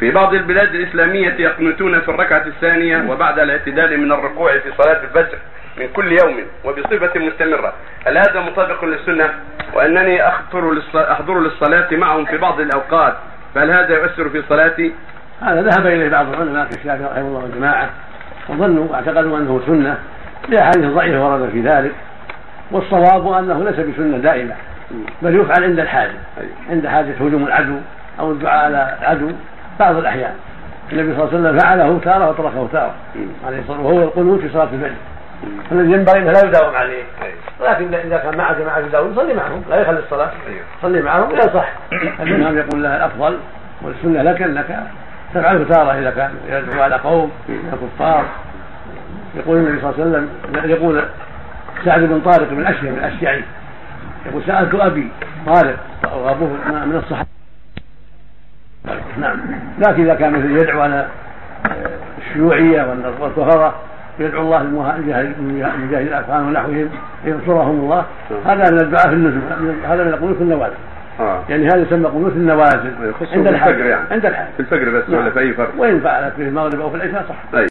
في بعض البلاد الإسلامية يقنتون في الركعة الثانية وبعد الاعتدال من الركوع في صلاة الفجر من كل يوم وبصفة مستمرة. هل هذا مطابق للسنة؟ وأنني أحضر أحضر للصلاة معهم في بعض الأوقات. فهل هذا يؤثر في صلاتي؟ هذا ذهب إليه بعض العلماء كالشافعي رحمه الله والجماعة وظنوا واعتقدوا أنه سنة. لأحاديث ضعيفة ورد في ذلك. والصواب أنه ليس بسنة دائمة بل يفعل عند الحاجة. عند حاجة هجوم العدو. أو الدعاء على العدو بعض الأحيان. النبي صلى الله عليه وسلم فعله تارة وتركه تارة. عليه الصلاة وهو القنوت في صلاة الفجر. الذي ينبغي أنه لا يداوم عليه. ولكن إذا كان مع جماعة يداوم يصلي معهم. لا يخلي الصلاة. يصلي معهم وينصح الإمام يقول له الأفضل والسنة لك أنك تفعله تارة إذا كان يدعو على قوم من الكفار يقول النبي صلى الله عليه وسلم يقول سعد بن طارق بن اشيع بن اشيعي يقول سألت أبي طارق وأبوه من الصحابة. نعم. لكن إذا كان مثل يدعو على الشيوعية والكفره يدعو الله لمجاهد الافغان ونحوهم ينصرهم الله هذا من الدعاء في النزول هذا من القنوت النوازل. آه. يعني هذا يسمى قنوت النوازل. عند الحاجة يعني. عند الحاجة. في الفجر بس ولا في أي فرق؟ وإن فعلت في المغرب أو في العشاء صح.